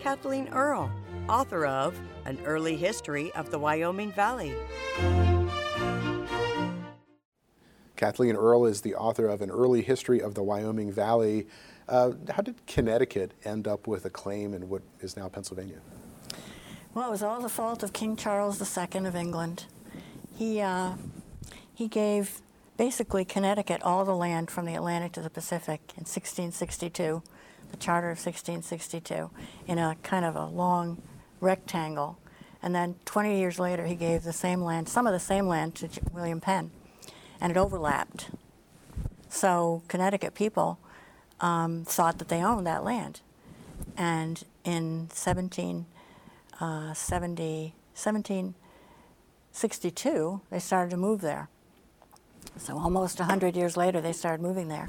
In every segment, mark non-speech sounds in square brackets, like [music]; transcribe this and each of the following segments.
Kathleen Earle, author of An Early History of the Wyoming Valley. Kathleen Earle is the author of An Early History of the Wyoming Valley. Uh, how did Connecticut end up with a claim in what is now Pennsylvania? Well, it was all the fault of King Charles II of England. He, uh, he gave basically Connecticut all the land from the Atlantic to the Pacific in 1662 the Charter of 1662, in a kind of a long rectangle. And then 20 years later, he gave the same land, some of the same land to William Penn, and it overlapped. So Connecticut people um, thought that they owned that land. And in 17, uh, 1762, they started to move there. So almost 100 years later, they started moving there.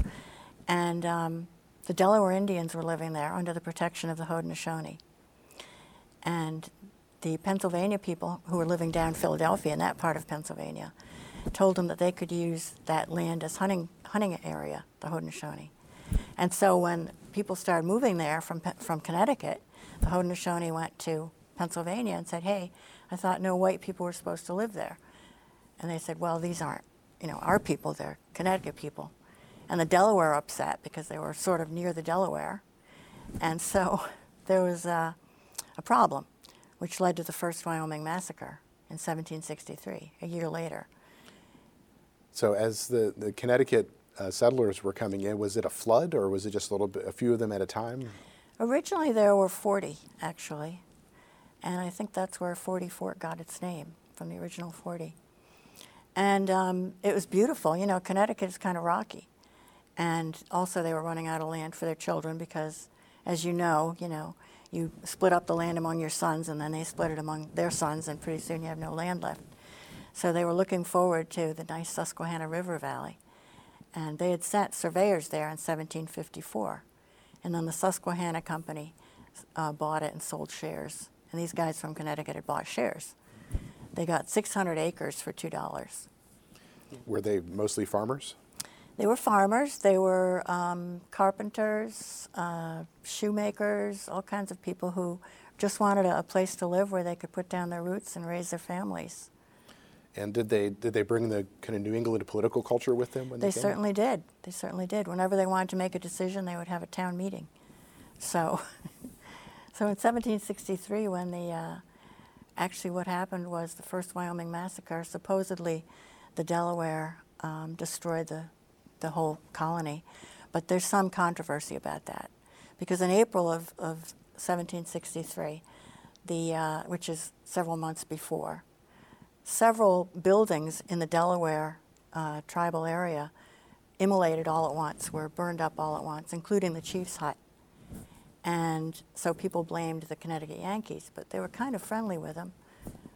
And um, the Delaware Indians were living there under the protection of the Haudenosaunee. And the Pennsylvania people who were living down Philadelphia in that part of Pennsylvania told them that they could use that land as hunting, hunting area, the Haudenosaunee. And so when people started moving there from, from Connecticut, the Haudenosaunee went to Pennsylvania and said, hey, I thought no white people were supposed to live there. And they said, well, these aren't, you know, our people, they're Connecticut people and the Delaware upset because they were sort of near the Delaware. And so [laughs] there was a, a problem, which led to the first Wyoming massacre in 1763, a year later. So as the, the Connecticut uh, settlers were coming in, was it a flood or was it just a little bit, a few of them at a time? Originally there were 40, actually. And I think that's where 40 Fort got its name, from the original 40. And um, it was beautiful. You know, Connecticut is kind of rocky. And also they were running out of land for their children because, as you know, you know, you split up the land among your sons and then they split it among their sons and pretty soon you have no land left. So they were looking forward to the nice Susquehanna River Valley. And they had sent surveyors there in 1754. And then the Susquehanna Company uh, bought it and sold shares. And these guys from Connecticut had bought shares. They got 600 acres for $2. Were they mostly farmers? They were farmers, they were um, carpenters, uh, shoemakers, all kinds of people who just wanted a, a, place to live where they could put down their roots and raise their families. And did they did they bring the kind of New England political culture with them when they, they certainly did. They certainly did. Whenever they wanted to make a decision, they would have a town meeting. So, [laughs] so in 1763, when the uh, actually what happened was the first Wyoming massacre. Supposedly, the Delaware um, destroyed the the whole colony. But there's some controversy about that. Because in April of, of 1763, the, uh, which is several months before, several buildings in the Delaware uh, tribal area immolated all at once, were burned up all at once, including the chief's hut. And so people blamed the Connecticut Yankees, but they were kind of friendly with them.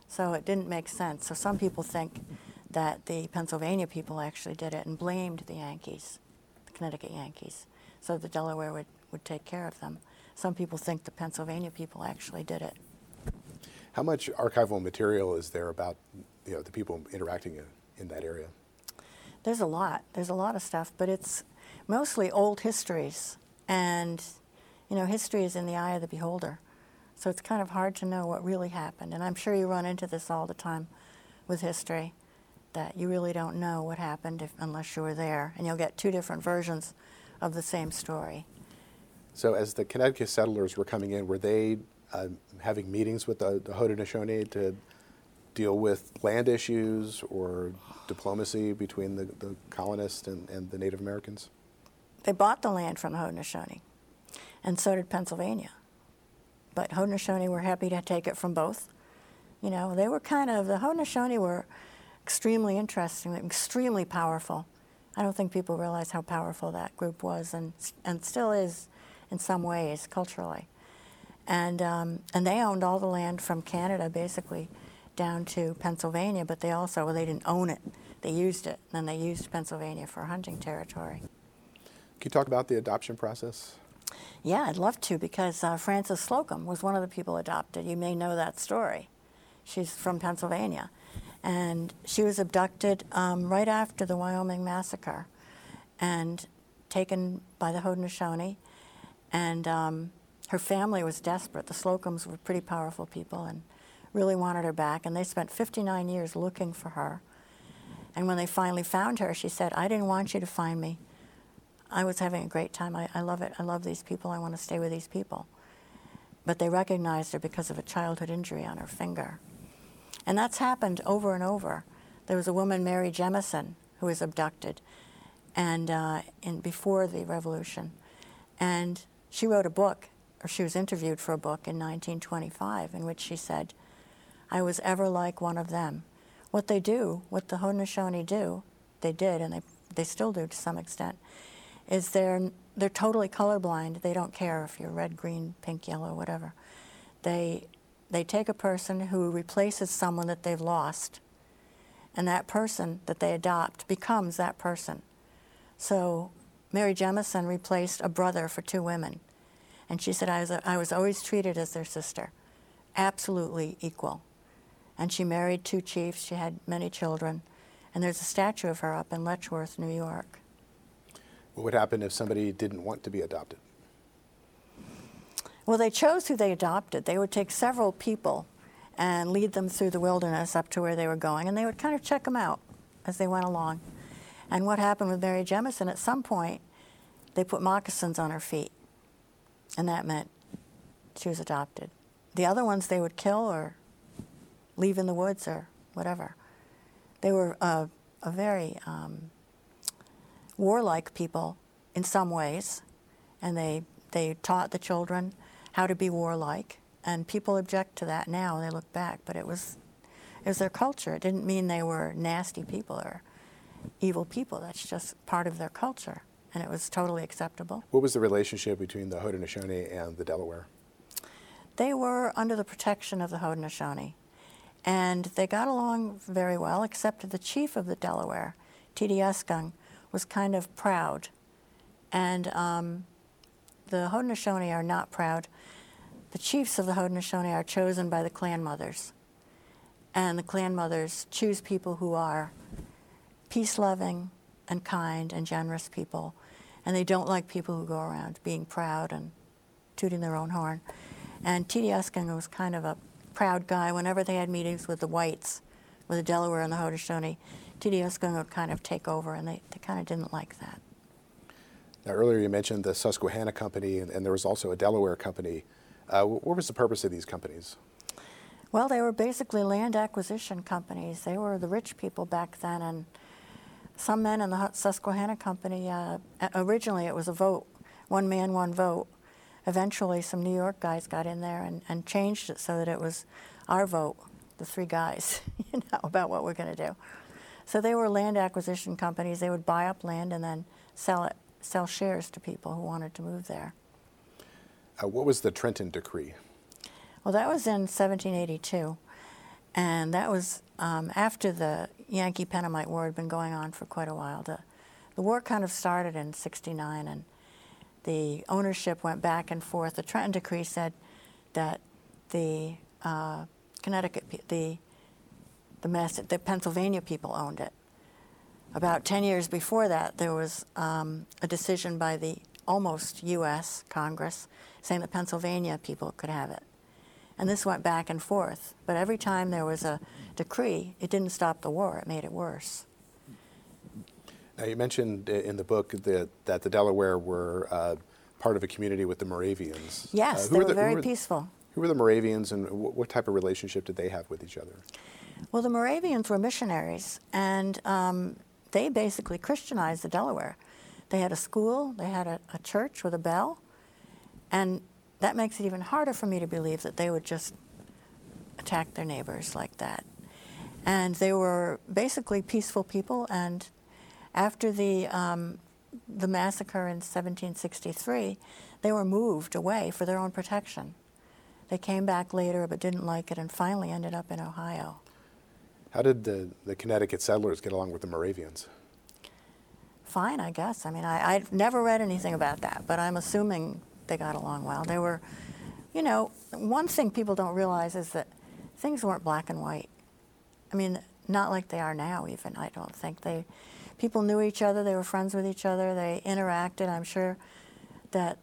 So it didn't make sense. So some people think that the Pennsylvania people actually did it and blamed the Yankees, the Connecticut Yankees, so the Delaware would, would take care of them. Some people think the Pennsylvania people actually did it. How much archival material is there about you know, the people interacting in, in that area? There's a lot. There's a lot of stuff, but it's mostly old histories. And, you know, history is in the eye of the beholder. So it's kind of hard to know what really happened. And I'm sure you run into this all the time with history that you really don't know what happened if, unless you were there, and you'll get two different versions of the same story. So, as the Connecticut settlers were coming in, were they uh, having meetings with the, the Haudenosaunee to deal with land issues or diplomacy between the, the colonists and, and the Native Americans? They bought the land from the Haudenosaunee, and so did Pennsylvania. But Haudenosaunee were happy to take it from both. You know, they were kind of, the Haudenosaunee were extremely interesting, extremely powerful. I don't think people realize how powerful that group was and, and still is in some ways culturally. And, um, and they owned all the land from Canada basically down to Pennsylvania, but they also, well, they didn't own it. They used it, and then they used Pennsylvania for hunting territory. Can you talk about the adoption process? Yeah, I'd love to because uh, Frances Slocum was one of the people adopted. You may know that story. She's from Pennsylvania. And she was abducted um, right after the Wyoming massacre and taken by the Haudenosaunee. And um, her family was desperate. The Slocums were pretty powerful people and really wanted her back. And they spent 59 years looking for her. And when they finally found her, she said, I didn't want you to find me. I was having a great time. I, I love it. I love these people. I want to stay with these people. But they recognized her because of a childhood injury on her finger. And that's happened over and over. There was a woman, Mary Jemison, who was abducted and uh, in, before the revolution. And she wrote a book, or she was interviewed for a book in 1925, in which she said, I was ever like one of them. What they do, what the Haudenosaunee do, they did, and they, they still do to some extent, is they're, they're totally colorblind. They don't care if you're red, green, pink, yellow, whatever. They, they take a person who replaces someone that they've lost, and that person that they adopt becomes that person. So Mary Jemison replaced a brother for two women. And she said, I was, I was always treated as their sister, absolutely equal. And she married two chiefs, she had many children, and there's a statue of her up in Letchworth, New York. What would happen if somebody didn't want to be adopted? Well, they chose who they adopted. They would take several people and lead them through the wilderness up to where they were going, and they would kind of check them out as they went along. And what happened with Mary Jemison, at some point, they put moccasins on her feet, and that meant she was adopted. The other ones they would kill or leave in the woods or whatever. They were a, a very um, warlike people in some ways, and they, they taught the children how to be warlike. And people object to that now, they look back, but it was, it was their culture. It didn't mean they were nasty people or evil people. That's just part of their culture, and it was totally acceptable. What was the relationship between the Haudenosaunee and the Delaware? They were under the protection of the Haudenosaunee, and they got along very well, except the chief of the Delaware, Teedyuscung, was kind of proud. And um, the Haudenosaunee are not proud. The chiefs of the Haudenosaunee are chosen by the clan mothers. And the clan mothers choose people who are peace loving and kind and generous people. And they don't like people who go around being proud and tooting their own horn. And T.D. Teedyuscung was kind of a proud guy. Whenever they had meetings with the whites, with the Delaware and the Haudenosaunee, Teedyuscung would kind of take over, and they, they kind of didn't like that. Now, earlier you mentioned the Susquehanna Company, and, and there was also a Delaware Company. Uh, what was the purpose of these companies? Well, they were basically land acquisition companies. They were the rich people back then, and some men in the Susquehanna Company, uh, originally it was a vote, one man, one vote. Eventually, some New York guys got in there and, and changed it so that it was our vote, the three guys, [laughs] you know, about what we're going to do. So they were land acquisition companies. They would buy up land and then sell it, sell shares to people who wanted to move there. Uh, what was the Trenton Decree? Well, that was in 1782, and that was um, after the Yankee Pennamite War had been going on for quite a while. The, the war kind of started in 69, and the ownership went back and forth. The Trenton Decree said that the uh, Connecticut, the the, Mass- the Pennsylvania people owned it. About 10 years before that, there was um, a decision by the almost U.S. Congress saying that Pennsylvania people could have it. And this went back and forth. But every time there was a decree, it didn't stop the war, it made it worse. Now, you mentioned in the book that, that the Delaware were uh, part of a community with the Moravians. Yes, uh, they were, the, very who peaceful. Who were the Moravians and what, what type of relationship did they have with each other? Well, the Moravians were missionaries, and um, they basically Christianized the Delaware. They had a school, they had a, a church with a bell, and that makes it even harder for me to believe that they would just attack their neighbors like that. And they were basically peaceful people, and after the, um, the massacre in 1763, they were moved away for their own protection. They came back later but didn't like it and finally ended up in Ohio. How did the, the Connecticut settlers get along with the Moravians? Fine, I guess. I mean, I, I've never read anything about that, but I'm assuming they got along well. They were, you know, one thing people don't realize is that things weren't black and white. I mean, not like they are now, even, I don't think. They, people knew each other, they were friends with each other, they interacted. I'm sure that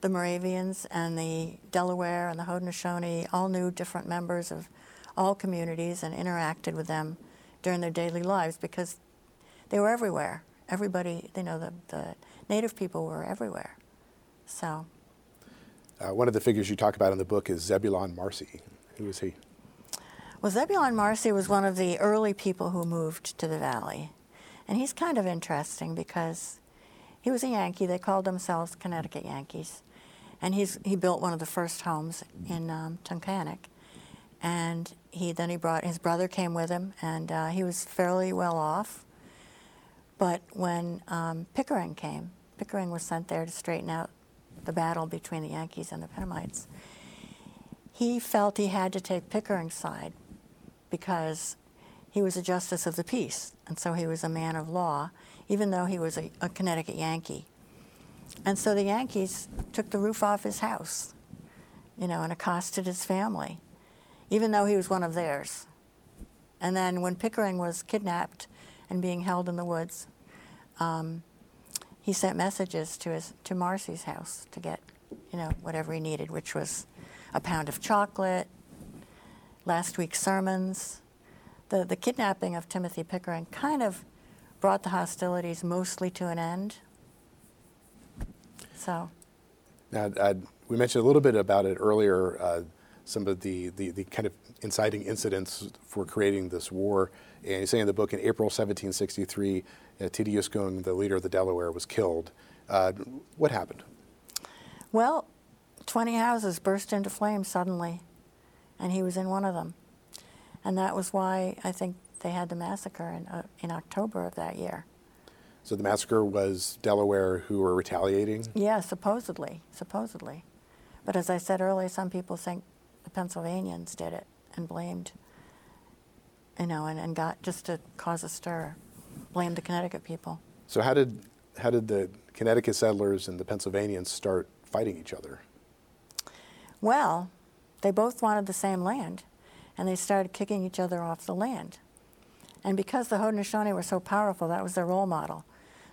the Moravians and the Delaware and the Haudenosaunee all knew different members of all communities and interacted with them during their daily lives because they were everywhere. Everybody, you know, the, the native people were everywhere. So, Uh, one of the figures you talk about in the book is Zebulon Marcy. Who is he? well, Zebulon Marcy was one of the early people who moved to the valley. And he's kind of interesting because he was a Yankee. They called themselves Connecticut Yankees. And he's, he built one of the first homes in um, Tunkhannock. And he then he brought his brother came with him, and uh, he was fairly well off. But when um, Pickering came, Pickering was sent there to straighten out the battle between the Yankees and the Pennamites. He felt he had to take Pickering's side because he was a justice of the peace, and so he was a man of law, even though he was a, a Connecticut Yankee. And so the Yankees took the roof off his house, you know, and accosted his family, even though he was one of theirs. And then when Pickering was kidnapped and being held in the woods, um, he sent messages to his to Marcy's house to get, you know, whatever he needed, which was a pound of chocolate, last week's sermons. The the kidnapping of Timothy Pickering kind of brought the hostilities mostly to an end. So, Now, we mentioned a little bit about it earlier, uh, some of the, the, the kind of inciting incidents for creating this war. And you say in the book, in April 1763, uh, Teedyuscung, the leader of the Delaware, was killed. Uh, what happened? well, 20 houses burst into flames suddenly, and he was in one of them. And that was why I think they had the massacre in, uh, in October of that year. So the massacre was Delaware who were retaliating. Yeah, supposedly, supposedly. But as I said earlier, some people think the Pennsylvanians did it and blamed, you know, and, and got just to cause a stir, blamed the Connecticut people. So how did how did the Connecticut settlers and the Pennsylvanians start fighting each other? Well, they both wanted the same land, and they started kicking each other off the land. And because the Haudenosaunee were so powerful, that was their role model.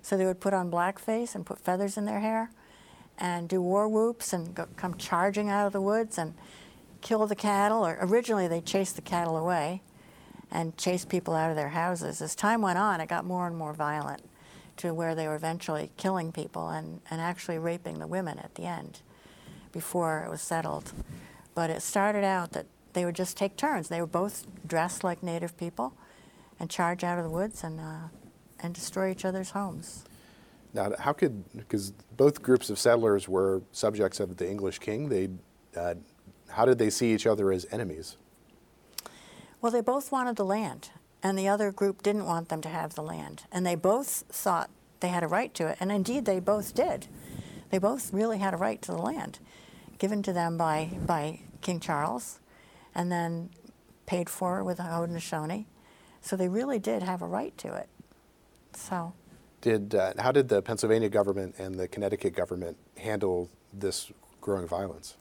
So they would put on blackface and put feathers in their hair and do war whoops and go, come charging out of the woods and kill the cattle. Or originally they chased the cattle away and chase people out of their houses. As time went on, it got more and more violent to where they were eventually killing people and, and actually raping the women at the end before it was settled. But it started out that they would just take turns. They were both dressed like native people and charge out of the woods and, uh, and destroy each other's homes. Now, how could because both groups of settlers were subjects of the English king? They, uh, how did they see each other as enemies? Well, they both wanted the land, and the other group didn't want them to have the land. And they both thought they had a right to it, and indeed they both did. They both really had a right to the land, given to them by, by King Charles, and then paid for with the Haudenosaunee. So they really did have a right to it. So, Did uh, how did the Pennsylvania government and the Connecticut government handle this growing violence?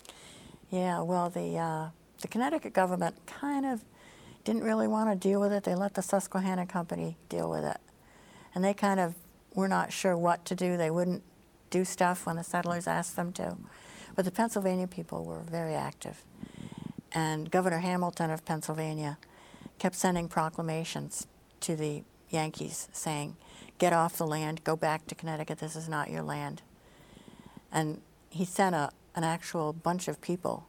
yeah, well, the, uh, the Connecticut government kind of didn't really want to deal with it. They let the Susquehanna Company deal with it. And they kind of were not sure what to do. They wouldn't do stuff when the settlers asked them to. But the Pennsylvania people were very active. And Governor Hamilton of Pennsylvania kept sending proclamations to the Yankees saying, get off the land, go back to Connecticut, this is not your land. And he sent a, an actual bunch of people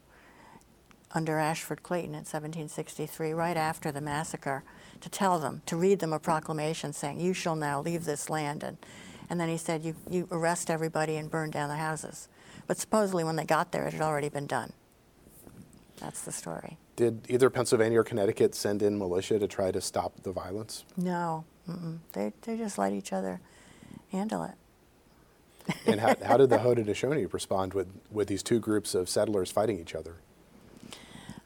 under Ashford Clayton in 1763, right after the massacre, to tell them, to read them a proclamation saying, You shall now leave this land. And, and then he said, you, you arrest everybody and burn down the houses. But supposedly when they got there, it had already been done. That's the story. Did either Pennsylvania or Connecticut send in militia to try to stop the violence? No, mm-mm. They, they just let each other handle it. And how, how did the Haudenosaunee respond with, with these two groups of settlers fighting each other?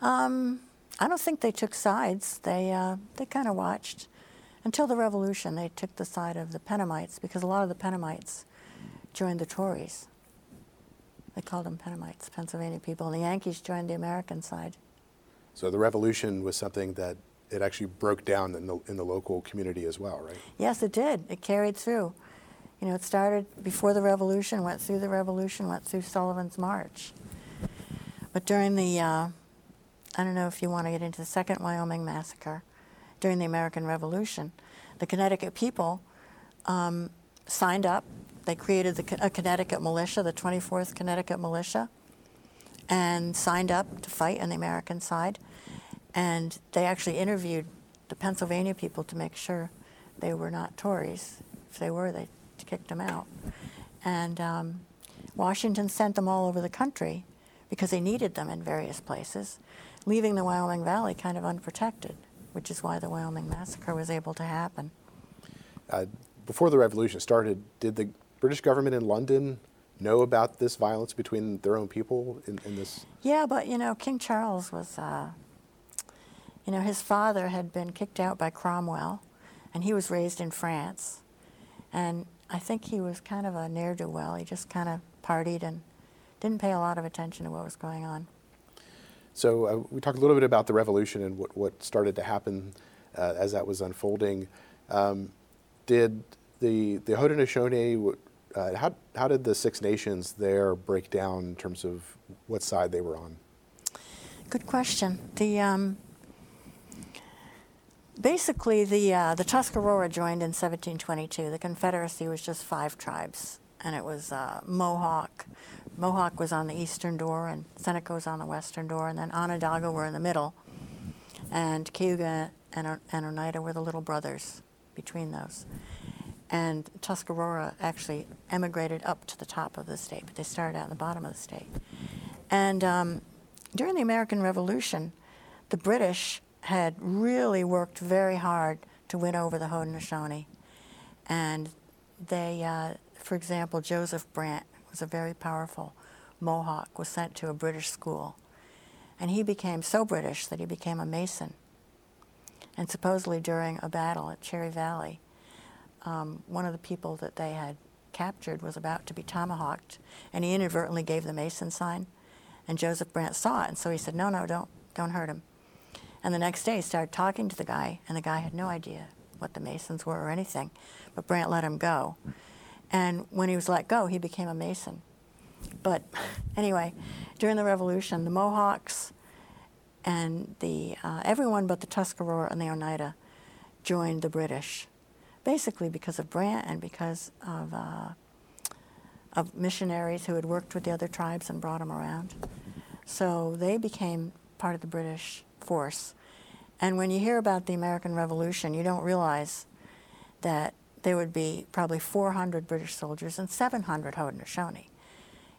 Um, I don't think they took sides. They uh, they kind of watched until the Revolution. They took the side of the Pennamites because a lot of the Pennamites joined the Tories. They called them Pennamites, Pennsylvania people, and the Yankees joined the American side. So the revolution was something that it actually broke down in the in the local community as well, right? Yes, it did. It carried through. You know, it started before the Revolution, went through the Revolution, went through Sullivan's March. But during the, uh, I don't know if you want to get into the Second Wyoming Massacre, during the American Revolution, the Connecticut people um, signed up. They created the, a Connecticut militia, the 24th Connecticut Militia, and signed up to fight on the American side. And they actually interviewed the Pennsylvania people to make sure they were not Tories. If they were, they kicked them out. And um, Washington sent them all over the country because they needed them in various places, leaving the Wyoming Valley kind of unprotected, which is why the Wyoming Massacre was able to happen. Uh, before the revolution started, did the British government in London know about this violence between their own people in, in this? Yeah, but you know, King Charles was, uh, you know, his father had been kicked out by Cromwell, and he was raised in France, and I think he was kind of a ne'er do well. He just kind of partied and didn't pay a lot of attention to what was going on. So uh, we talked a little bit about the revolution and what, what started to happen uh, as that was unfolding. Um, did the the Haudenosaunee, uh, how how did the Six Nations there break down in terms of what side they were on? Good question. The um, basically the uh, the Tuscarora joined in 1722. The Confederacy was just five tribes, and it was uh, Mohawk. Mohawk was on the eastern door, and Seneca was on the western door, and then Onondaga were in the middle, and Cayuga and, and Oneida were the little brothers between those. And Tuscarora actually emigrated up to the top of the state, but they started out in the bottom of the state. And um, during the American Revolution, the British had really worked very hard to win over the Haudenosaunee. And they, uh, for example, Joseph Brant was a very powerful Mohawk, was sent to a British school. And he became so British that he became a Mason. And supposedly during a battle at Cherry Valley, um, one of the people that they had captured was about to be tomahawked, and he inadvertently gave the Mason sign. And Joseph Brant saw it, and so he said, "No, no, don't, don't hurt him." And the next day, he started talking to the guy, and the guy had no idea what the Masons were or anything. But Brant let him go. And when he was let go, he became a Mason. But anyway, during the Revolution, the Mohawks and the uh, everyone but the Tuscarora and the Oneida joined the British, basically because of Brant and because of uh, of missionaries who had worked with the other tribes and brought them around. So they became part of the British force. And when you hear about the American Revolution, you don't realize that there would be probably 400 British soldiers and 700 Haudenosaunee.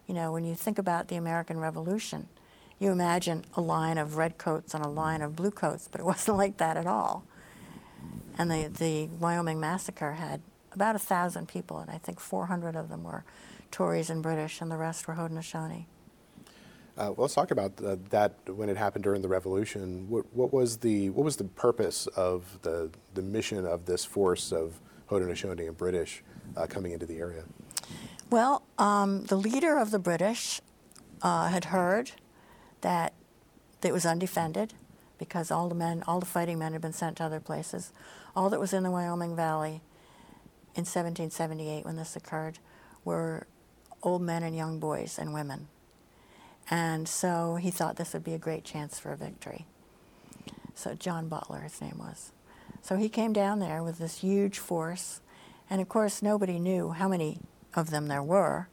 You know, when you think about the American Revolution, you imagine a line of redcoats and a line of bluecoats, but it [laughs] wasn't like that at all. And the, the Wyoming massacre had about a thousand people, and I think 400 of them were Tories and British, and the rest were Haudenosaunee. Uh, well, let's talk about uh, that when it happened during the revolution. What, what, was the what was the purpose of the the mission of this force of Haudenosaunee and British uh, coming into the area? Well, um, the leader of the British uh, had heard that it was undefended because all the men, all the fighting men, had been sent to other places. All that was in the Wyoming Valley in 1778 when this occurred were old men and young boys and women and so he thought this would be a great chance for a victory. So John Butler, his name was. So he came down there with this huge force, and of course nobody knew how many of them there were.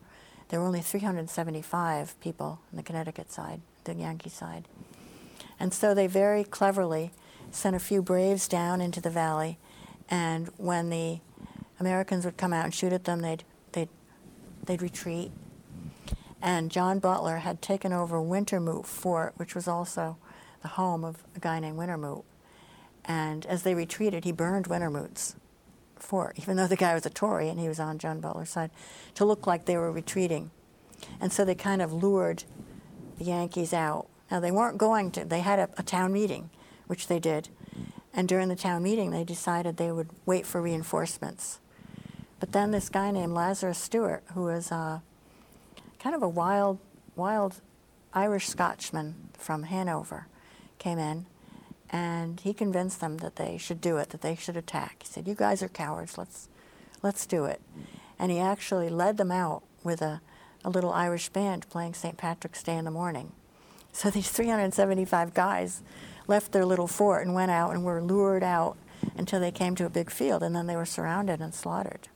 There were only 375 people on the Connecticut side, the Yankee side. And so they very cleverly sent a few braves down into the valley, and when the Americans would come out and shoot at them, they'd, they'd, they'd retreat and John Butler had taken over Wintermoot Fort, which was also the home of a guy named Wintermoot. And as they retreated, he burned Wintermoot's fort, even though the guy was a Tory and he was on John Butler's side, to look like they were retreating. And so they kind of lured the Yankees out Now, they weren't going to, they had a, a town meeting, which they did. And during the town meeting, they decided they would wait for reinforcements. But then this guy named Lazarus Stewart, who was uh, kind of a wild, wild Irish Scotchman from Hanover, came in and he convinced them that they should do it, that they should attack. He said, "You guys are cowards. Let's, let's do it." And he actually led them out with a, a little Irish band playing St. Patrick's Day in the morning. So these 375 guys left their little fort and went out and were lured out until they came to a big field, and then they were surrounded and slaughtered.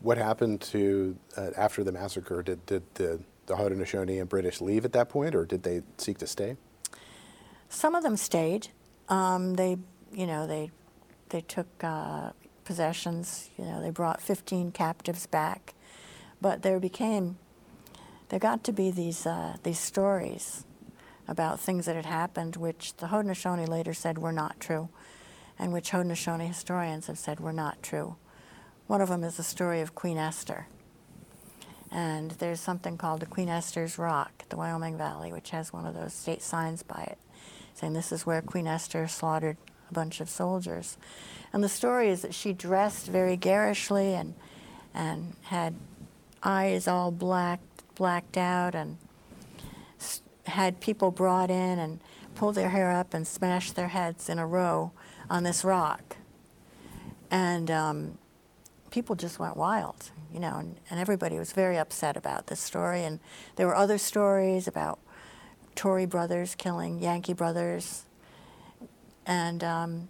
What happened to uh, after the massacre? Did, did the, the Haudenosaunee and British leave at that point, or did they seek to stay? Some of them stayed. Um, they, you know, they they took uh, possessions. You know, they brought 15 captives back, but there became there got to be these uh, these stories about things that had happened, which the Haudenosaunee later said were not true, and which Haudenosaunee historians have said were not true. One of them is the story of Queen Esther. And there's something called the Queen Esther's Rock, the Wyoming Valley, which has one of those state signs by it, saying this is where Queen Esther slaughtered a bunch of soldiers. And the story is that she dressed very garishly and, and had eyes all black, blacked out and had people brought in and pulled their hair up and smashed their heads in a row on this rock. And um, people just went wild, you know, and, and, everybody was very upset about this story. And there were other stories about Tory brothers killing Yankee brothers, and um,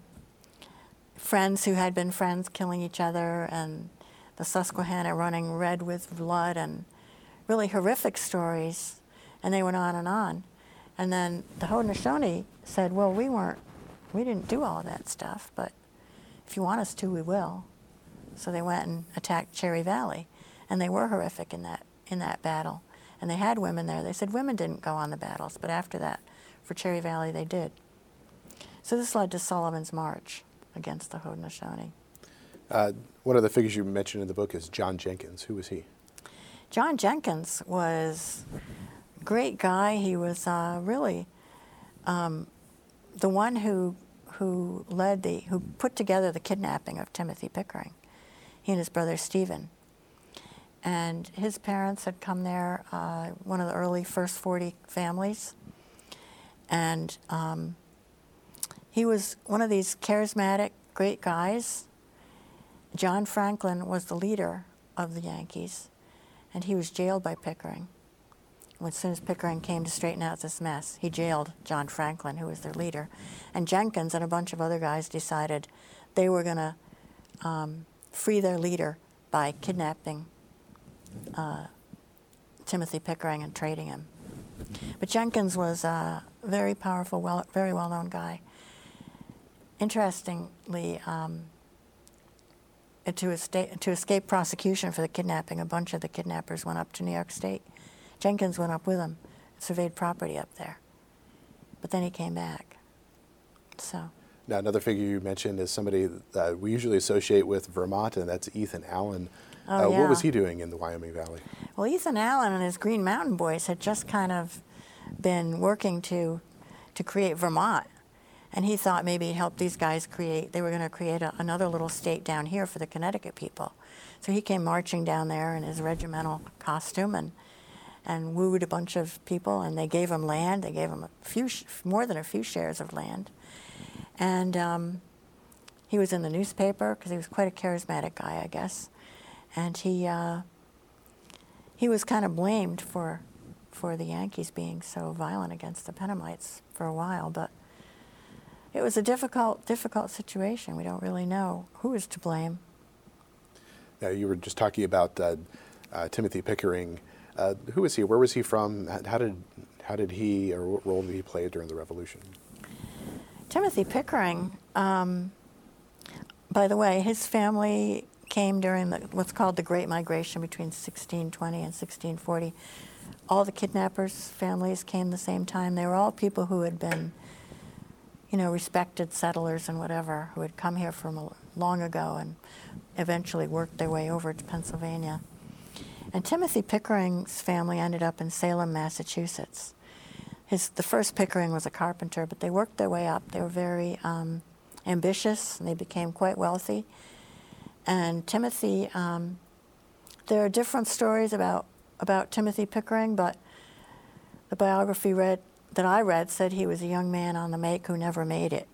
friends who had been friends killing each other, and the Susquehanna running red with blood, and really horrific stories and they went on and on. And then the Haudenosaunee said, well, we weren't, we didn't do all that stuff, but if you want us to, we will. So they went and attacked Cherry Valley, and they were horrific in that, in that battle. And they had women there. They said women didn't go on the battles, but after that, for Cherry Valley, they did. So this led to Sullivan's March against the Haudenosaunee. Uh, one of the figures you mentioned in the book is John Jenkins. Who was he? John Jenkins was great guy. He was uh, really um, the one who who led the who put together the kidnapping of Timothy Pickering. He and his brother Stephen. And his parents had come there, uh, one of the early first 40 families. And um, he was one of these charismatic, great guys. John Franklin was the leader of the Yankees, and he was jailed by Pickering as soon as Pickering came to straighten out this mess, he jailed John Franklin, who was their leader. And Jenkins and a bunch of other guys decided they were going to um, free their leader by kidnapping uh, Timothy Pickering and trading him. But Jenkins was a very powerful, well, very well known guy. Interestingly, um, to, escape, to escape prosecution for the kidnapping, a bunch of the kidnappers went up to New York State Jenkins went up with him, surveyed property up there. But then he came back. So. Now, another figure you mentioned is somebody that we usually associate with Vermont, and that's Ethan Allen. Oh, uh, yeah. What was he doing in the Wyoming Valley? Well, Ethan Allen and his Green Mountain Boys had just kind of been working to, to create Vermont. And he thought maybe he'd help these guys create, they were going to create a, another little state down here for the Connecticut people. So he came marching down there in his regimental costume and and wooed a bunch of people, and they gave him land. They gave him a few, more than a few shares of land, and um, he was in the newspaper because he was quite a charismatic guy, I guess, and he uh, he was kind of blamed for for the Yankees being so violent against the Pennamites for a while, but it was a difficult difficult situation. We don't really know who is to blame. Now, you were just talking about uh, uh, Timothy Pickering. Uh, who was he? Where was he from? How did how did he or what role did he play during the Revolution? Timothy Pickering. Um, by the way, his family came during the, what's called the Great Migration between 1620 and 1640. All the kidnappers' families came the same time. They were all people who had been, you know, respected settlers and whatever, who had come here from long ago and eventually worked their way over to Pennsylvania. And Timothy Pickering's family ended up in Salem, Massachusetts. his the first Pickering was a carpenter, but they worked their way up. They were very um, ambitious, and they became quite wealthy. And Timothy, um, there are different stories about about Timothy Pickering, but the biography read that I read said he was a young man on the make who never made it.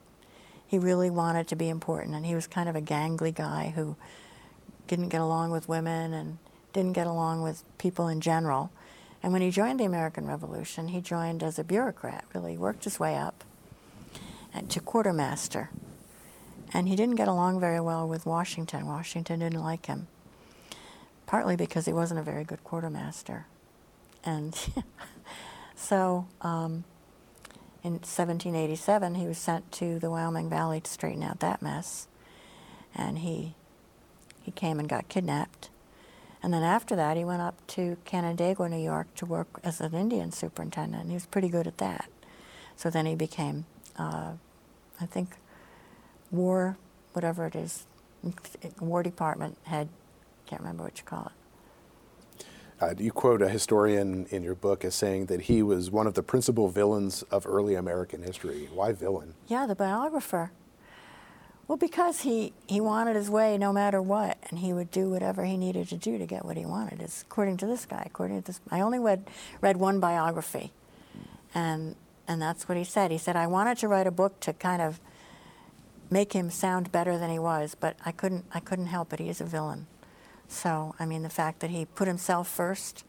He really wanted to be important, and he was kind of a gangly guy who didn't get along with women and didn't get along with people in general. And when he joined the American Revolution, he joined as a bureaucrat, really worked his way up and to quartermaster. And he didn't get along very well with Washington. Washington didn't like him, partly because he wasn't a very good quartermaster. And [laughs] so um, in 1787, he was sent to the Wyoming Valley to straighten out that mess. And he, he came and got kidnapped. And then after that, he went up to Canandaigua, New York to work as an Indian superintendent. He was pretty good at that. So then he became, uh, I think, war, whatever it is, War Department head. Can't remember what you call it. Uh, you quote a historian in your book as saying that he was one of the principal villains of early American history. Why villain? Yeah, the biographer. Well, because he, he wanted his way no matter what, and he would do whatever he needed to do to get what he wanted. It's according to this guy. According to this, I only read read one biography, and and that's what he said. He said I wanted to write a book to kind of make him sound better than he was, but I couldn't I couldn't help it. He is a villain. So I mean, the fact that he put himself first,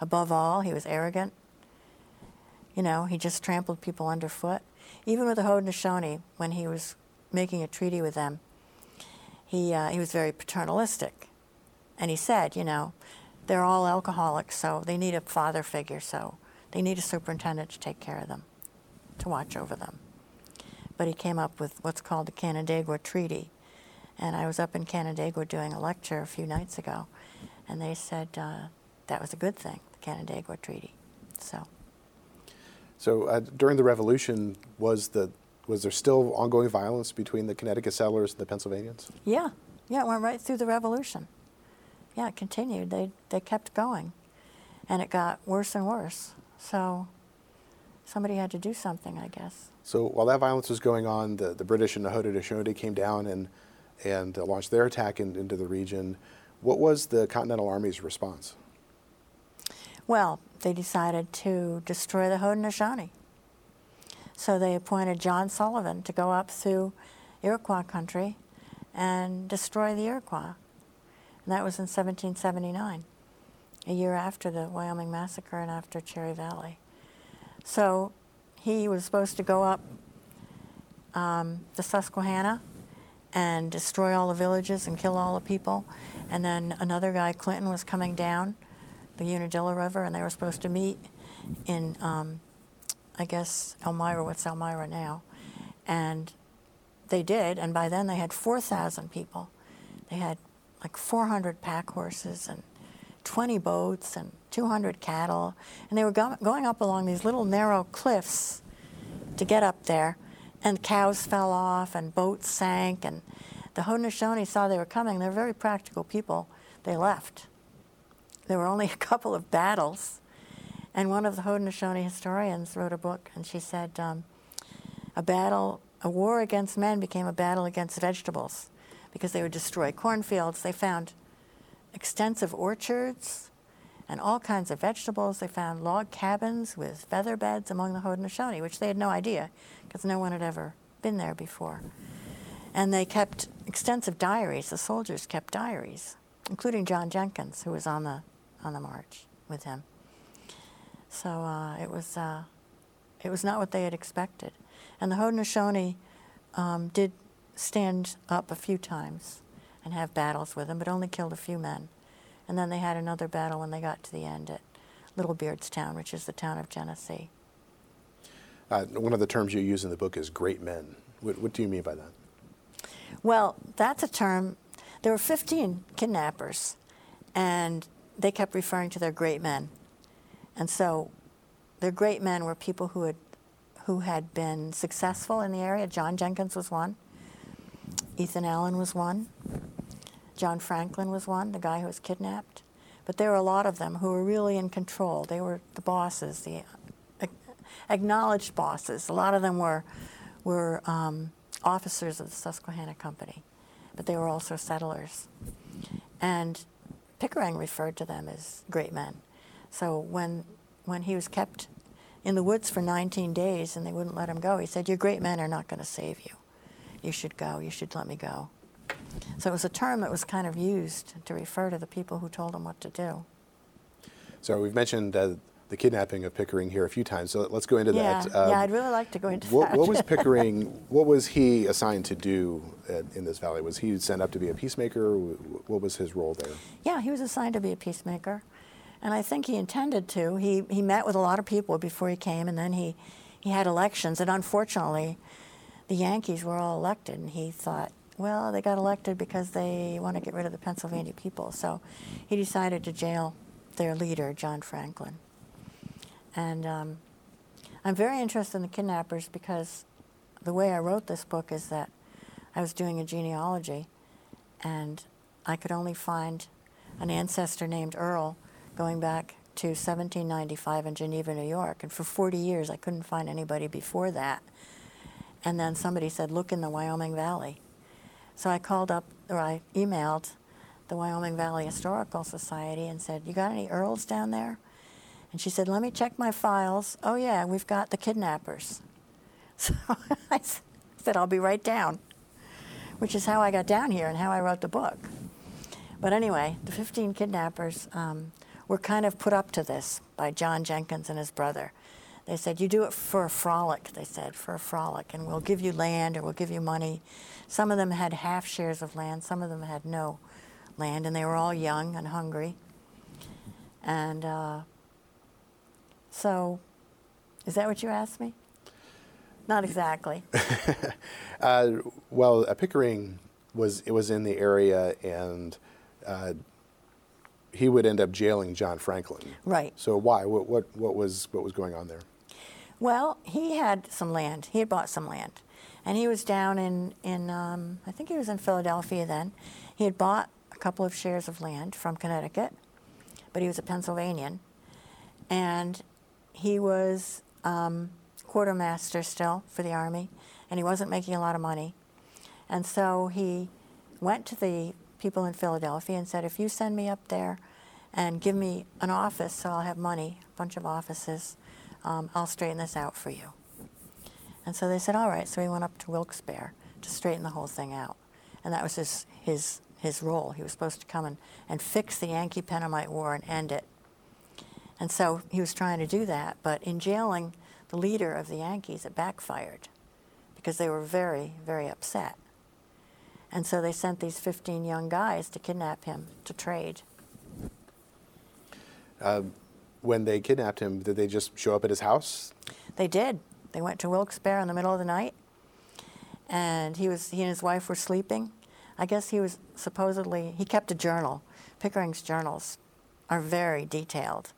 above all, he was arrogant. You know, he just trampled people underfoot. Even with the Haudenosaunee, when he was making a treaty with them, he, uh, he was very paternalistic. And he said, you know, they're all alcoholics, so they need a father figure, so they need a superintendent to take care of them, to watch over them. But he came up with what's called the Canandaigua Treaty. And I was up in Canandaigua doing a lecture a few nights ago, and they said uh, that was a good thing, the Canandaigua Treaty. So. So uh, during the Revolution, was the was there still ongoing violence between the Connecticut settlers and the Pennsylvanians? Yeah, yeah, it went right through the Revolution. Yeah, it continued. They they kept going, and it got worse and worse. So somebody had to do something, I guess. So while that violence was going on, the, the British and the Haudenosaunee came down and and uh, launched their attack in, into the region. What was the Continental Army's response? Well, they decided to destroy the Haudenosaunee. So they appointed John Sullivan to go up through Iroquois country and destroy the Iroquois. And that was in 1779, a year after the Wyoming Massacre and after Cherry Valley. So he was supposed to go up um, the Susquehanna and destroy all the villages and kill all the people. And then another guy, Clinton, was coming down the Unadilla River, and they were supposed to meet in um, I guess, Elmira, what's Elmira now. And they did, and by then they had 4,000 people. They had like 400 pack horses and 20 boats and 200 cattle. And they were go- going up along these little narrow cliffs to get up there. And cows fell off and boats sank. And the Haudenosaunee saw they were coming. They're very practical people. They left. There were only a couple of battles and one of the Haudenosaunee historians wrote a book, and she said, um, a battle, a war against men became a battle against vegetables because they would destroy cornfields. They found extensive orchards and all kinds of vegetables. They found log cabins with feather beds among the Haudenosaunee, which they had no idea because no one had ever been there before. And they kept extensive diaries. The soldiers kept diaries, including John Jenkins, who was on the, on the march with him. So uh, it was uh, it was not what they had expected, and the Haudenosaunee um, did stand up a few times and have battles with them, but only killed a few men. And then they had another battle when they got to the end at Little Beardstown, which is the town of Genesee. Uh, one of the terms you use in the book is great men. What, what do you mean by that? Well, that's a term. There were 15 kidnappers, and they kept referring to their great men. And so their great men were people who had, who had been successful in the area. John Jenkins was one. Ethan Allen was one. John Franklin was one, the guy who was kidnapped. But there were a lot of them who were really in control. They were the bosses, the, acknowledged bosses. A lot of them were, were um, officers of the Susquehanna Company, but they were also settlers. And Pickering referred to them as great men. So when, when he was kept in the woods for 19 days and they wouldn't let him go, he said, Your great men are not going to save you. You should go. You should let me go. So it was a term that was kind of used to refer to the people who told him what to do. So we've mentioned uh, the kidnapping of Pickering here a few times. So let's go into yeah, that. yeah, I'd really like to go into what, that. what was [laughs] Pickering? what was he assigned to do at, in this valley? Was he sent up to be a peacemaker? What was his role there? Yeah, he was assigned to be a peacemaker, and I think he intended to. He he met with a lot of people before he came, and then he he had elections, and unfortunately, the Yankees were all elected, and he thought. Well, they got elected because they want to get rid of the Pennsylvania people. So he decided to jail their leader, John Franklin. And um, I'm very interested in the kidnappers because the way I wrote this book is that I was doing a genealogy and I could only find an ancestor named Earl going back to 1795 in Geneva, New York. And for 40 years, I couldn't find anybody before that. And then somebody said, look in the Wyoming Valley. So I called up, or I emailed the Wyoming Valley Historical Society and said, You got any Earls down there? And she said, Let me check my files. Oh, yeah, we've got the kidnappers. [laughs] So I said, I'll be right down, which is how I got down here and how I wrote the book. But anyway, the 15 kidnappers um, were kind of put up to this by John Jenkins and his brother. They said, You do it for a frolic, they said, for a frolic, and we'll give you land or we'll give you money. Some of them had half shares of land, some of them had no land, and they were all young and hungry. And uh, so, is that what you asked me? Not exactly. [laughs] uh, well, Pickering was it was in the area, and uh, he would end up jailing John Franklin. Right. So why? What, what what was what was going on there? Well, he had some land. He had bought some land, and he was down in in um, I think he was in Philadelphia then. He had bought a couple of shares of land from Connecticut, but he was a Pennsylvanian, and he was um, quartermaster still for the army, and he wasn't making a lot of money, and so he went to the people in Philadelphia and said, if you send me up there and give me an office so I'll have money, a bunch of offices um, I'll straighten this out for you. And so they said, all right. So he went up to Wilkes-Barre to straighten the whole thing out. And that was his, his, his role. He was supposed to come and, and fix the Yankee Pennamite War and end it. And so he was trying to do that. But in jailing the leader of the Yankees, it backfired because they were very, very upset. And so they sent these 15 young guys to kidnap him to trade. Um, when they kidnapped him, did they just show up at his house? They did. They went to Wilkes-Barre in the middle of the night, and he was he and his wife were sleeping. I guess he was supposedly he kept a journal. Pickering's journals are very detailed,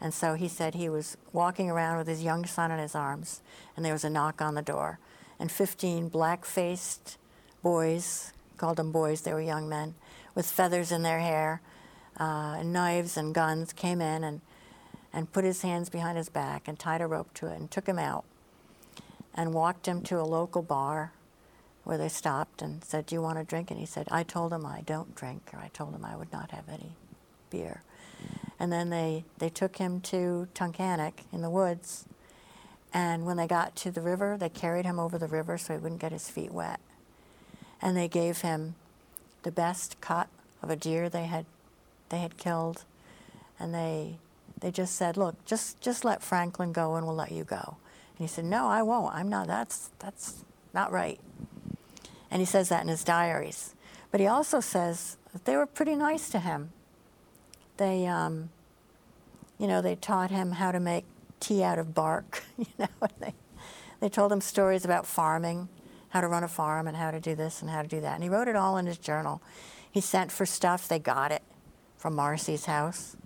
and so he said he was walking around with his young son in his arms, and there was a knock on the door, and 15 black-faced boys called them boys. They were young men with feathers in their hair, uh, and knives and guns came in and and put his hands behind his back and tied a rope to it and took him out and walked him to a local bar where they stopped and said, Do you want a drink? And he said, I told him I don't drink, or I told him I would not have any beer. And then they, they took him to Tunkhannock in the woods. And when they got to the river, they carried him over the river so he wouldn't get his feet wet. And they gave him the best cut of a deer they had, they had killed. And they they just said, "Look, just just let Franklin go, and we'll let you go." And he said, "No, I won't. I'm not. That's that's not right." And he says that in his diaries. But he also says that they were pretty nice to him. They, um, you know, they taught him how to make tea out of bark. [laughs] You know, they they told him stories about farming, how to run a farm, and how to do this and how to do that. And he wrote it all in his journal. He sent for stuff. They got it from Marcy's house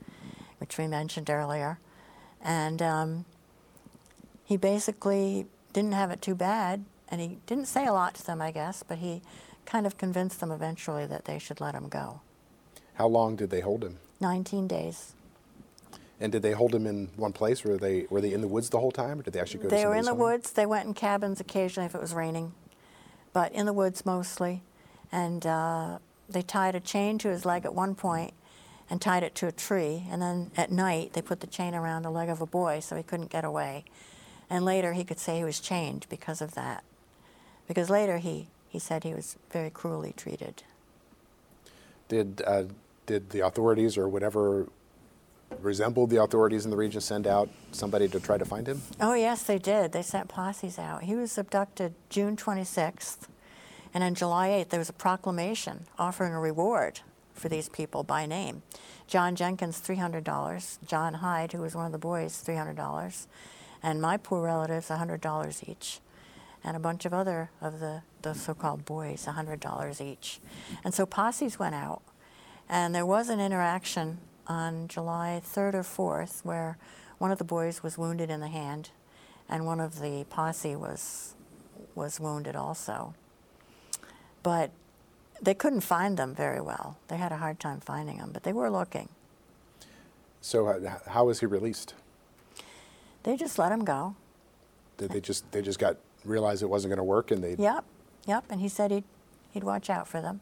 which we mentioned earlier. And um, he basically didn't have it too bad, and he didn't say a lot to them, I guess, but he kind of convinced them eventually that they should let him go. How long did they hold him? 19 days. And did they hold him in one place? Were they were they in the woods the whole time, or did they actually go? To the city? They were in the home? woods. They went in cabins occasionally if it was raining, but in the woods mostly. And uh, they tied a chain to his leg at one point and tied it to a tree. And then at night, they put the chain around the leg of a boy so he couldn't get away. And later, he could say he was chained because of that. Because later, he, he said he was very cruelly treated. Did uh, did the authorities or whatever resembled the authorities in the region send out somebody to try to find him? Oh, yes, they did. They sent posses out. He was abducted June 26th, and on July 8th, there was a proclamation offering a reward for these people by name. John Jenkins, $300. John Hyde, who was one of the boys, $300. And my poor relatives, $100 each. And a bunch of other of the, the so called boys, $100 each. And so posses went out, and there was an interaction on July 3rd or 4th where one of the boys was wounded in the hand and one of the posse was was wounded also. But they couldn't find them very well. They had a hard time finding them, but they were looking. So uh, how was he released? They just let him go. Did they just they just got realized it wasn't going to work and they Yep, yep. And he said he'd he'd watch out for them.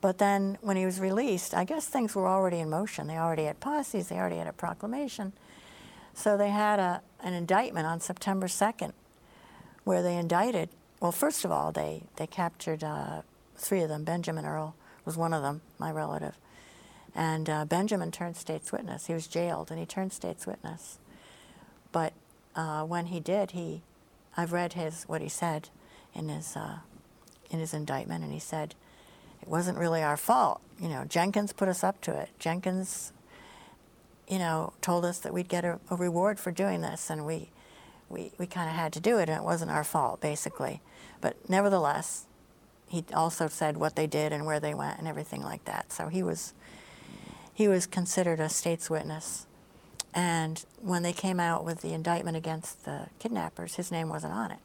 But then when he was released, I guess things were already in motion. They already had posses, they already had a proclamation. So they had a, an indictment on September 2nd where they indicted, well, first of all, they, they captured uh, three of them. Benjamin Earl was one of them, my relative. And uh, Benjamin turned state's witness. He was jailed and he turned state's witness. But uh, when he did, he, I've read his what he said in his uh, in his indictment, and he said it wasn't really our fault. You know, Jenkins put us up to it. Jenkins, you know, told us that we'd get a, a reward for doing this, and we we we kind of had to do it, and it wasn't our fault, basically. But nevertheless, he also said what they did and where they went and everything like that. So he was he was considered a state's witness. And when they came out with the indictment against the kidnappers, his name wasn't on it.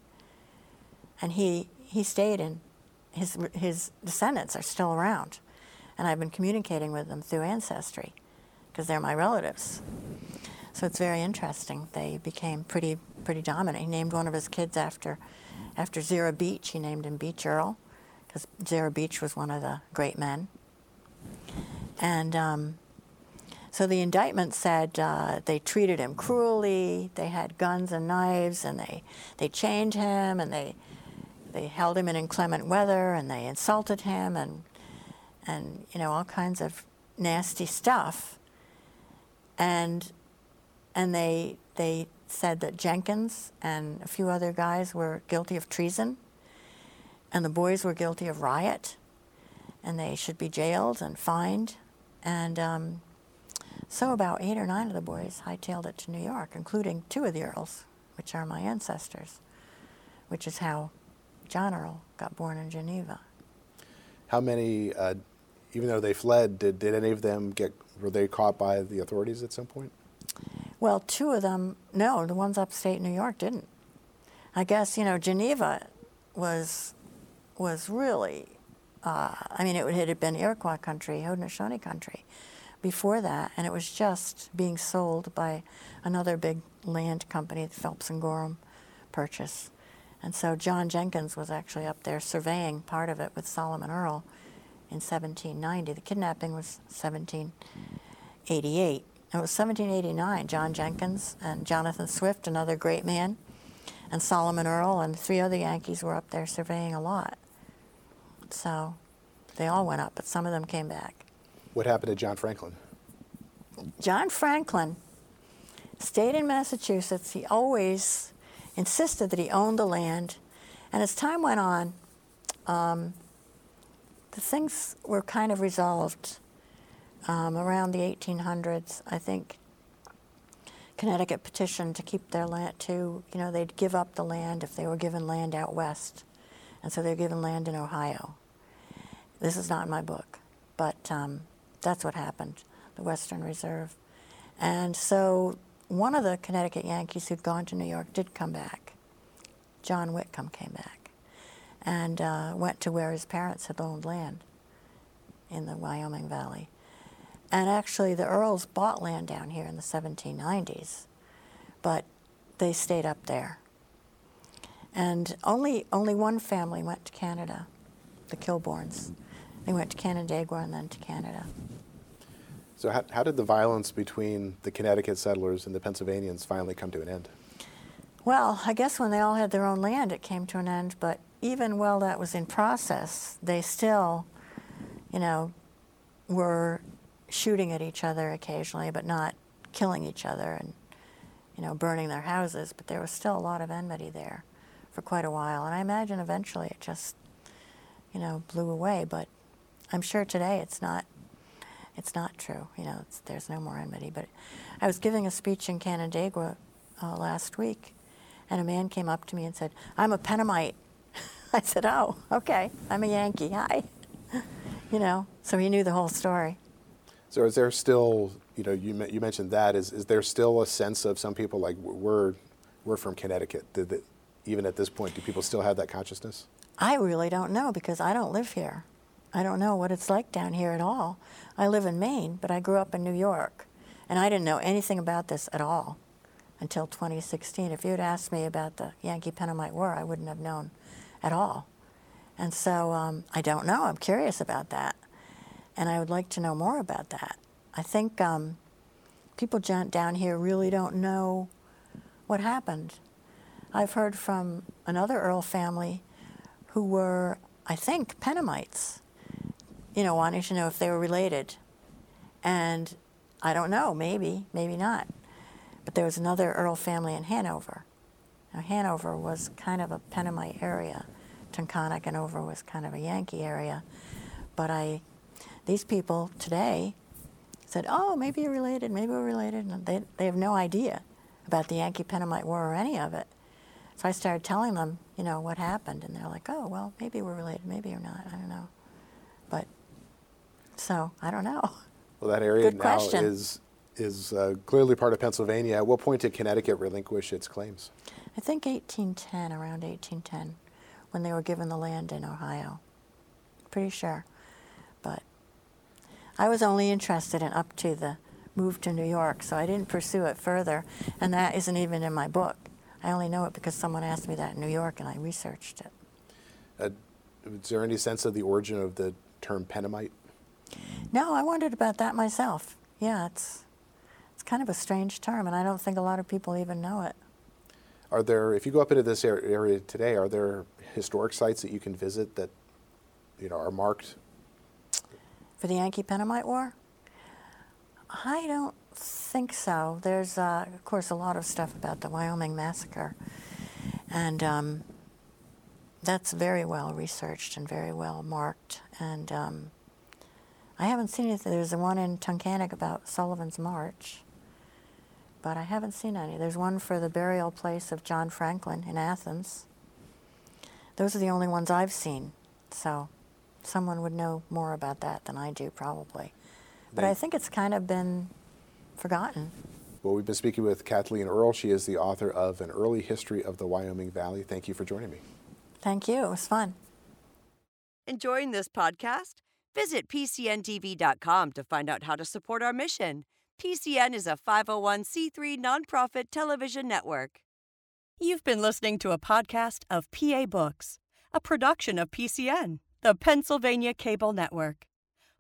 And he, he stayed in, his, his descendants are still around. And I've been communicating with them through Ancestry because they're my relatives. So it's very interesting. They became pretty, pretty dominant. He named one of his kids after, after Zerah Beach. He named him Beach Earl because Zerah Beach was one of the great men. And um, so the indictment said uh, they treated him cruelly. They had guns and knives, and they they chained him, and they they held him in inclement weather, and they insulted him, and and you know all kinds of nasty stuff. And and they they said that Jenkins and a few other guys were guilty of treason, and the boys were guilty of riot, and they should be jailed and fined, and. Um, so about eight or nine of the boys hightailed it to New York, including two of the Earls, which are my ancestors, which is how John Earl got born in Geneva. How many, uh, even though they fled, did, did any of them get, were they caught by the authorities at some point? Well, two of them, no, the ones upstate New York didn't. I guess, you know, Geneva was, was really, uh, I mean, it, had been Iroquois country, Haudenosaunee country before that, and it was just being sold by another big land company, the Phelps and Gorham purchase. And so John Jenkins was actually up there surveying part of it with Solomon Earl in 1790. The kidnapping was 1788. It was 1789. John Jenkins and Jonathan Swift, another great man, and Solomon Earl and three other Yankees were up there surveying a lot. So they all went up, but some of them came back. What happened to John Franklin? John Franklin stayed in Massachusetts. He always insisted that he owned the land. And as time went on, um, the things were kind of resolved um, around the 1800s. I think Connecticut petitioned to keep their land, to, you know, they'd give up the land if they were given land out west. And so they're given land in Ohio. This is not in my book, but um, that's what happened, the Western Reserve. And so one of the Connecticut Yankees who'd gone to New York did come back. John Whitcomb came back and uh, went to where his parents had owned land in the Wyoming Valley. And actually, the Earls bought land down here in the 1790s, but they stayed up there. And only, only one family went to Canada, the Kilbournes. They went to Canandaigua and then to Canada. So, how, how did the violence between the Connecticut settlers and the Pennsylvanians finally come to an end? Well, I guess when they all had their own land, it came to an end. But even while that was in process, they still, you know, were shooting at each other occasionally, but not killing each other and, you know, burning their houses. But there was still a lot of enmity there for quite a while. And I imagine eventually it just, you know, blew away. But I'm sure today it's not. It's not true. You know, there's no more enmity. But I was giving a speech in Canandaigua uh, last week, and a man came up to me and said, "I'm a Pennamite." [laughs] I said, "Oh, okay. I'm a Yankee. Hi." [laughs] you know, so he knew the whole story. So is there still, you know, you, you mentioned that, is, is there still a sense of some people like we're, we're from Connecticut? Even at this point, do people still have that consciousness? I really don't know because I don't live here. I don't know what it's like down here at all. I live in Maine, but I grew up in New York, and I didn't know anything about this at all until 2016. If you'd asked me about the Yankee Pennamite War, I wouldn't have known at all. And so um, I don't know. I'm curious about that. And I would like to know more about that. I think um, people down here really don't know what happened. I've heard from another Earl family who were, I think, Pennamites, you know, wanting to know if they were related. And I don't know, maybe, maybe not. But there was another Earl family in Hanover. Now, Hanover was kind of a Pennamite area. Tunkhannock and over was kind of a Yankee area. But I, these people today said, oh, maybe you're related, maybe we're related. And they, they have no idea about the Yankee Pennamite War or any of it. So I started telling them, you know, what happened. And they're like, oh, well, maybe we're related, maybe you're not, I don't know. But, so, I don't know. [laughs] Well, that area Good now question. is, is uh, clearly part of Pennsylvania. At what point did Connecticut relinquish its claims? I think 1810, around 1810 when they were given the land in Ohio. Pretty sure. But I was only interested in up to the move to New York, so I didn't pursue it further. And that isn't even in my book. I only know it because someone asked me that in New York and I researched it. Uh, is there any sense of the origin of the term Pennamite? No, I wondered about that myself. Yeah, it's it's kind of a strange term, and I don't think a lot of people even know it. Are there, if you go up into this area today, are there historic sites that you can visit that, you know, are marked? For the Yankee Pennamite War? I don't think so. There's, uh, of course, a lot of stuff about the Wyoming Massacre. And um, that's very well researched and very well marked. And um, I haven't seen anything. There's the one in Tunkhannock about Sullivan's March but I haven't seen any. There's one for the burial place of John Franklin in Athens. Those are the only ones I've seen. So someone would know more about that than I do, probably. But I think it's kind of been forgotten. Well, we've been speaking with Kathleen Earle. She is the author of An Early History of the Wyoming Valley. Thank you for joining me. Thank you. It was fun. Enjoying this podcast? Visit PCNTV.com to find out how to support our mission. PCN is a 501c3 nonprofit television network. You've been listening to a podcast of PA Books, a production of PCN, the Pennsylvania Cable Network.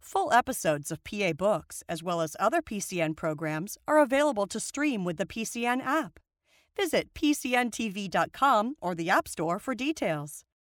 Full episodes of PA Books, as well as other PCN programs, are available to stream with the PCN app. Visit PCNTV.com or the App Store for details.